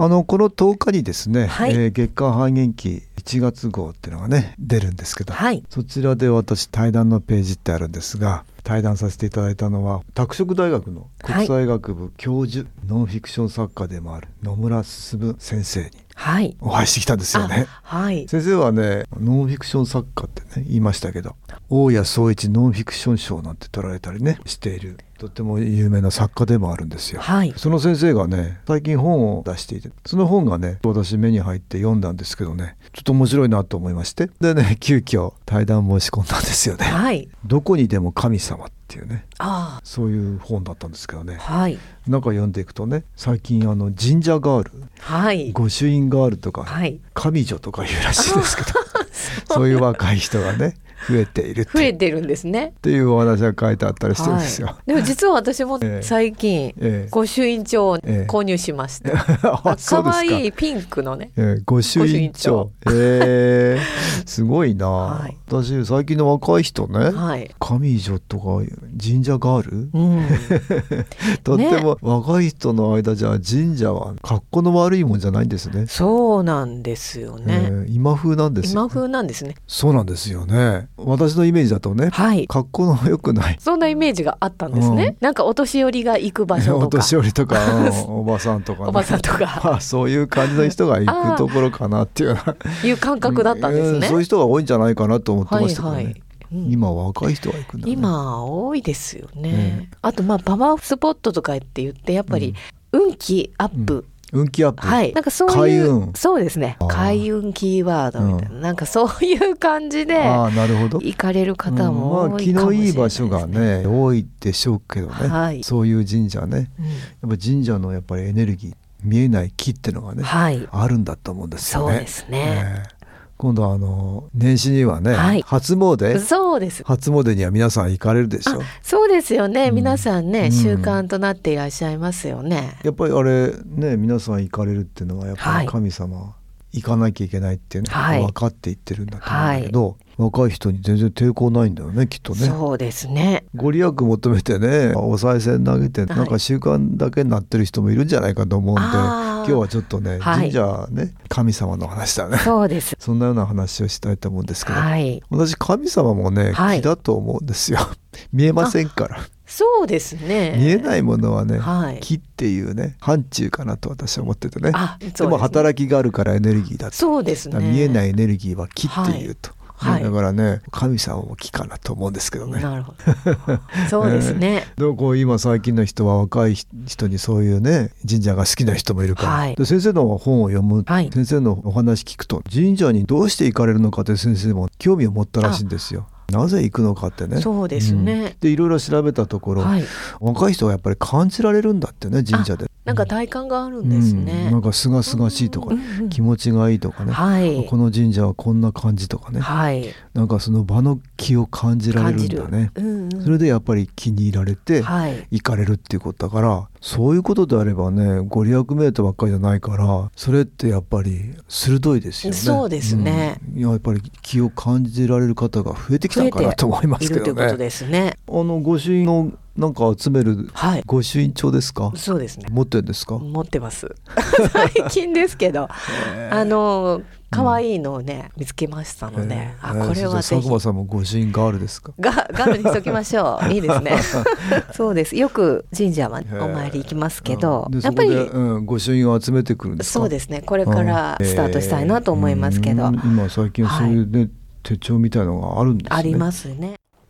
あのこの10日にですね、はい。えー月刊半減期1月号っていうのがね出るんですけど、はい。そちらで私対談のページってあるんですが対談させていただいたのは拓殖大学の国際学部教授、ノンフィクション作家でもある野村進先生にはい。お会いしてきたんですよね。はい。先生はねノンフィクション作家ってね言いましたけど大谷総一ノンフィクション賞なんて取られたりねしているとっても有名な作家でもあるんですよ。はい。その先生がね最近本を出していてその本がね私目に入って読んだんですけどねちょっと面白いなと思いまして。でね 急遽対談申し込んだんですよね。はい。どこにでも神様っていうねあそういう本だったんですけどね。あはい。中読んでいくとね最近あの神社ガール。はい。御朱印ガールとか、はい。神女とかいうらしいですけど そういう若い人がね増えている増えてるんですね。っていうお話が書いてあったりしてるんですよ。はい、でも実は私も ええ。最近、ええ。御朱印帳をええ。購入しました、あそうですか。可愛いピンクのね。えー、御朱印帳。え。ー、すごいな、はい。私最近の若い人ね、はい。神女とか神社ガール、うん。とっても若い人の間じゃ神社は格好の悪いもんじゃないんですね。そうなんですよえね、ー今風なんですよ、今風なんですね。そうなんですよね。私のイメージだとね、はい。格好の良くない。そんなイメージがあったんですね、なんかお年寄りが行く場所おとか。年寄りとか、うん おばさんとか、ね、おばさんとか。まあそういう感じの人が行くところかなっていういう感覚だったんですね、うんそういう人が多いんじゃないかなと思ってましたけどね、はいはい。うん。今若い人が行くんだね。今多いですよね、ね。あとまあパワースポットとかって言ってやっぱり運気アップ、運気アップ、はい。なんかそう開いう運。そうですね。開運キーワードみたいな、なんかそういう感じでああなるほど。行かれる方もうん。まあ気多いかもしれないです、のいい場所がね多いでしょうけどね、はい。そういう神社ね。うん。やっぱ神社のやっぱりエネルギー見えない木ってのがね、はい。あるんだと思うんですよね。そうですね。え今度あの年始にはね、はい。初詣？そうです。初詣には皆さん行かれるでしょ？あそうですよね、うん。皆さんね、うん。習慣となっていらっしゃいますよね。やっぱりあれね皆さん行かれるっていうのはやっぱはい。り神様行かなきゃいけないっていうのは分かっていってるんだと思うんだけど、若い人に全然抵抗ないんだよねきっとね。そうですね。ご利益求めてねお賽銭投げてはい。なんか習慣だけになってる人もいるんじゃないかと思うんで、今日はちょっとね、はい。神社ね神様の話だね。そうです。そんなような話をしたいと思うんですけど、はい。私神様もね、はい。木だと思うんですよ。見えませんから。そうですね。見えないものはね、はい。木っていうね範疇かなと私は思っててね。あでも働きがあるからエネルギーだと。そうですね。見えないエネルギーは木っていうと、はいはい。だからね神様も木かなと思うんですけどね。なるほど。そうですね、でもこう今最近の人は若い人にそういうね神社が好きな人もいるから、はい。で先生の本を読む、はい。先生のお話聞くと神社にどうして行かれるのかって先生も興味を持ったらしいんですよ。なぜ行くのかってね。そうですね。うん。でいろいろ調べたところ、はい。若い人はやっぱり感じられるんだってね神社で。なんか体感があるんですうん。ね、なんか清々しいとか、うんうん。気持ちがいいとかね、はい。この神社はこんな感じとかね、はい。なんかその場の気を感じられるんだね。うんうんそれでやっぱり気に入られてはい行かれるっていうことだからそういうことであればねご利益メートばっかりじゃないからそれってやっぱり鋭いですよね。そうですねうんやっぱり気を感じられる方が増えてきたのかなと思いまいすけどね。るということですねあののなんか集めるはい。御朱印帳ですか？そうですね。持ってるんですか、持ってます。最近ですけど。あの可愛いのをね、見つけましたので、えあーこれは佐久間さんも御朱印ガールですか？がガールにしときましょう。いいですね。そうです。よく神社はお参り行きますけど、うん。でやっぱりうん、御朱印を集めてくるんですか？そうですね。これからスタートしたいなと思いますけど、うん。今最近そういうね、手帳みたいのがあるんですね。ありますね。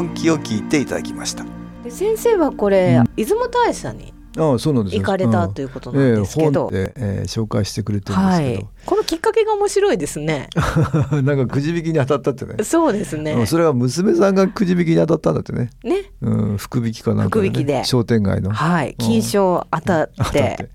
音気を聞いていただきました。で先生はこれ、うん。出雲大社にああそうなんですよ。行かれたうんということなんですけど、ええ本で、えー紹介してくれてるんですけはい、このきっかけが面白いですね。ど、なんかくじ引きに当たったってね。そうですね。うん。それは娘さんがくじ引きに当たったんだってね、ね、うん、福引きかなんかで、ね、福引きで。商店街の。はい、金賞当たっ当たって。て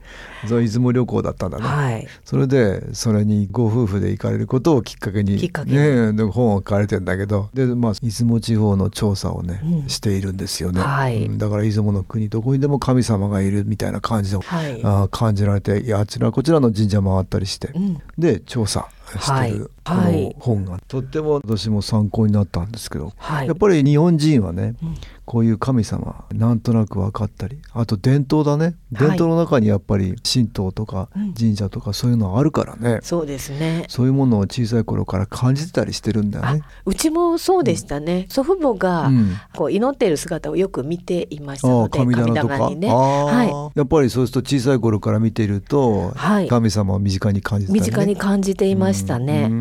その出雲旅行だったんだね、はい、それでそれにご夫婦で行かれることをきっかけに。きっかけに。ね、で本を書かれてんだけど。で、まあ、出雲地方の調査をね、うん。しているんですよね、はい。うんだから出雲の国どこにでも神様がいるみたいな感じで、はい、あー感じられていやあちらこちらの神社回ったりして、うん、で調査。してるこはい。の本が、とっても私も参考になったんですけど、はい。やっぱり日本人はね、うん。こういう神様なんとなく分かったりあと伝統だね。はい。伝統の中にやっぱり神道とかうん。神社とかそういうのあるからね、そうですね。そういうものを小さい頃から感じてたりしてるんだよあね。うちもそうでしたね。祖父母が、うん。こう祈っている姿をよく見ていましたので、神棚とか、にね、はやっぱりそうすると小さい頃から見ていると、はい。神様を身近に感じてたり、ね、身近に感じていましたね。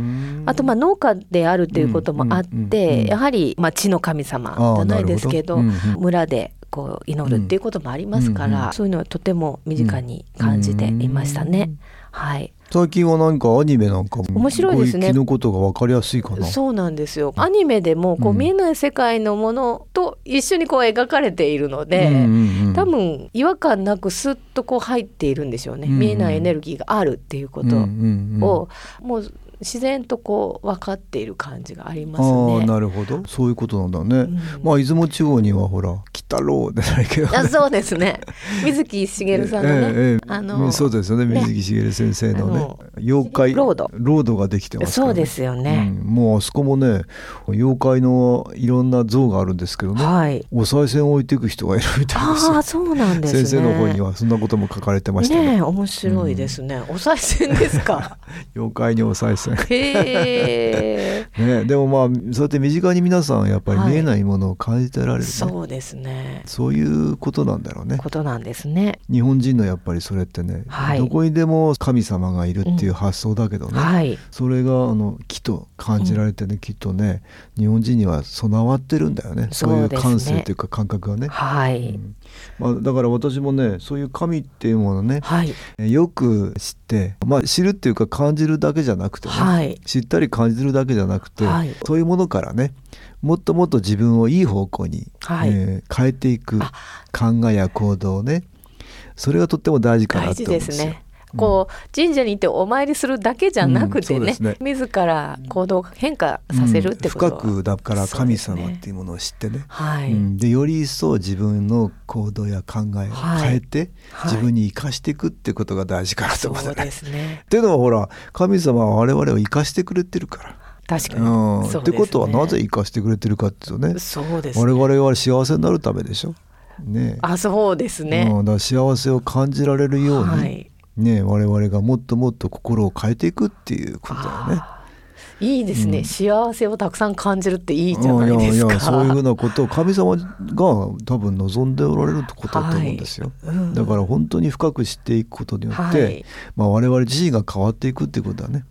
あとまあ農家であるということもあって、やはりまあ地の神様じゃないですけど、村でこう祈るっていうこともありますから、うんうんそういうのはとても身近に感じていましたね。はい。最近は何かアニメなんかも面白いですねのことが分かりやすいかな。そうなんですよ。アニメでもこううん見えない世界のものと一緒にこう描かれているので、うんうんうん多分違和感なくスッとこう入っているんでしょうね。うん見えないエネルギーがあるっていうことうんうんうんをもう自然とこう分かっている感じがありますああね。なるほどそういうことなんだね。うんまあ出雲地方にはほら「鬼太郎」じゃないけど、あそうですね。水木しげるさんのね、ええええあのそうですよねね水木しげる先生のねあの妖怪ロードロードができてますから、そうですよね。うんもうあそこもね妖怪のいろんな像があるんですけどね、はい。お賽銭を置いていく人がいるみたいですよああそうなんですね。先生の方にはそんなことも書かれてましたね面白いですね。お賽銭ですか？妖怪にお賽銭へえ。ねでもまあそうやって身近に皆さんやっぱり見えないものを感じてられるね、そうですね。そういうことなんだろうね。ことなんですね。日本人のやっぱりそれってね、はい。どこにでも神様がいるっていう発想だけどね、はい。それがあの木と感じられてね、きっとね日本人には備わってるんだよね。そういうそうですね感性というか感覚がね、はい。うんまあ、だから私もねそういう神っていうものね、はい。えよく知って、まあ、知るっていうか感じるだけじゃなくてね、はい。知ったり感じるだけじゃなくて、はいそういうものからねもっともっと自分をいい方向に、はいえー変えていくあ考えや行動をねそれがとっても大事かな大事って思うんですよ。こう神社に行ってお参りするだけじゃなくてね,、うんそうです自ら行動を変化させるってことは、うん深くだから神様っていうものを知ってね。はい、うんでより一層自分の行動や考えを変えて、はい。自分に生かしていくってことが大事かなとそ思うんだね。うですね。っていうのはほら神様は我々を生かしてくれてるから。確かに、うん。ね。ってことはなぜ生かしてくれてるかっていうとねそうです我ね々は幸せになるためでしょ。ね。あそうですね、うん、だ幸せを感じられるように、はいね、我々がもっともっと心を変えていくっていうことだよね。いいですね、うん。幸せをたくさん感じるっていいじゃないですか。いやいやそういうふうなことを神様が多分望んでおられるってことだと思うんですよ。はい。うん。だから本当に深く知っていくことによって、はい。まあ、我々自身が変わっていくっていうことだね。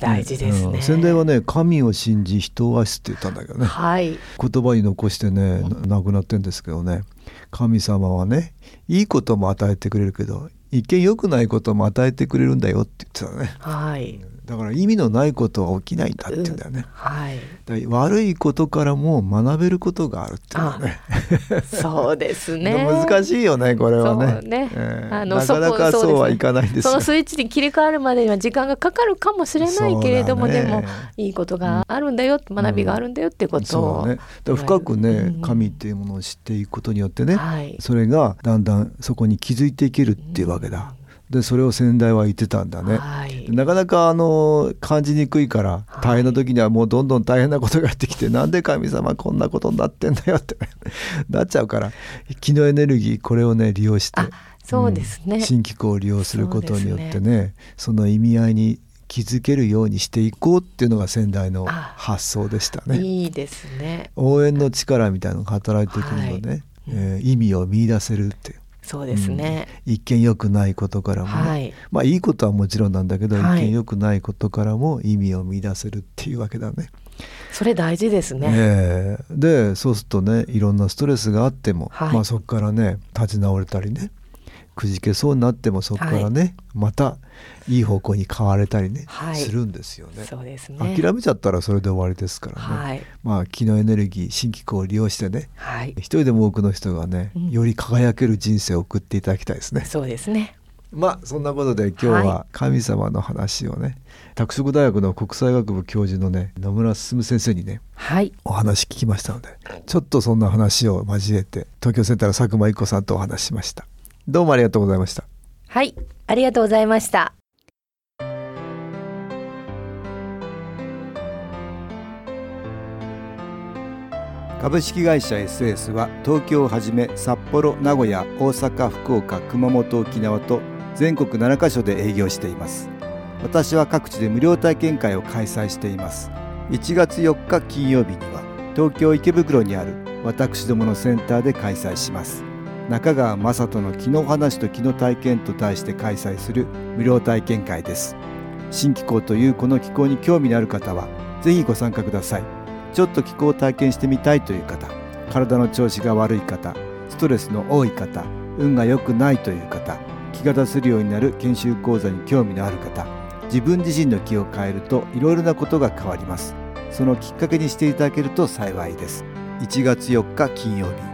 大事ですね。うん。先代はね神を信じ人を愛すって言ったんだけどね。はい。言葉に残してねな亡くなってんですけどね。神様はねいいことも与えてくれるけど一見良くないことも与えてくれるんだよって言ってたね。はい。だから意味のないことは起きないんだって言うんだよね、はい。だから悪いことからも学べることがあるっていうのねそうですね。難しいよねこれはね。ね。えーあのなかなかそうはいかないですよ。そのスイッチに切り替わるまでには時間がかかるかもしれないけれども、ね。でもいいことがあるんだよ、学びがあるんだよってことを、そうね。深くね、うん。神っていうものを知っていくことによってね、はい。それがだんだんそこに気づいていけるっていうわけだ、でそれを先代は言ってたんだね、はい。なかなかあの感じにくいからはい。大変な時にはもうどんどん大変なことがやってきて、なんで神様こんなことになってんだよって なっちゃうから気のエネルギーこれをね利用してあそうですね、うん新機構を利用することによってねその意味合いに気づけるようにしていこうっていうのが先代のあ発想でしたね。いいですね。応援の力みたいなのが働いてくるので、はい。えー意味を見出せるっていうそうですね、一見良くないことからもね、はい。まあいいことはもちろんなんだけど、はい。一見良くないことからも意味を見出せるっていうわけだね。それ大事ですね、ええ。でそうするとねいろんなストレスがあっても、はい。まあそこからね立ち直れたりねくじけそうになってもそこからね、またいい方向に変われたりね、はい。するんですよね。そうですね。諦めちゃったらそれで終わりですからね。はい。まあ気のエネルギー新機構を利用してねはい。一人でも多くの人がね、うん。より輝ける人生を送っていただきたいですね。そうですね。まあそんなことで今日はは神様の話をね、拓殖大学の国際学部教授のね野村進先生にねはい。お話聞きましたのでちょっとそんな話を交えて東京センターの佐久間一子さんとお話ししましたどうもありがとうございました。はいありがとうございました。株式会社 SS は東京をはじめ札幌名古屋大阪福岡熊本沖縄と全国7カ所で営業しています。私は各地で無料体験会を開催しています。1月4日金曜日には東京池袋にある私どものセンターで開催します中川雅人の気の話と気の体験と題して開催する無料体験会です。新気候というこの気候に興味のある方はぜひご参加ください。ちょっと気候を体験してみたいという方体の調子が悪い方ストレスの多い方運が良くないという方気が出せるようになる研修講座に興味のある方自分自身の気を変えるといろいろなことが変わります。そのきっかけにしていただけると幸いです。1月4日金曜日。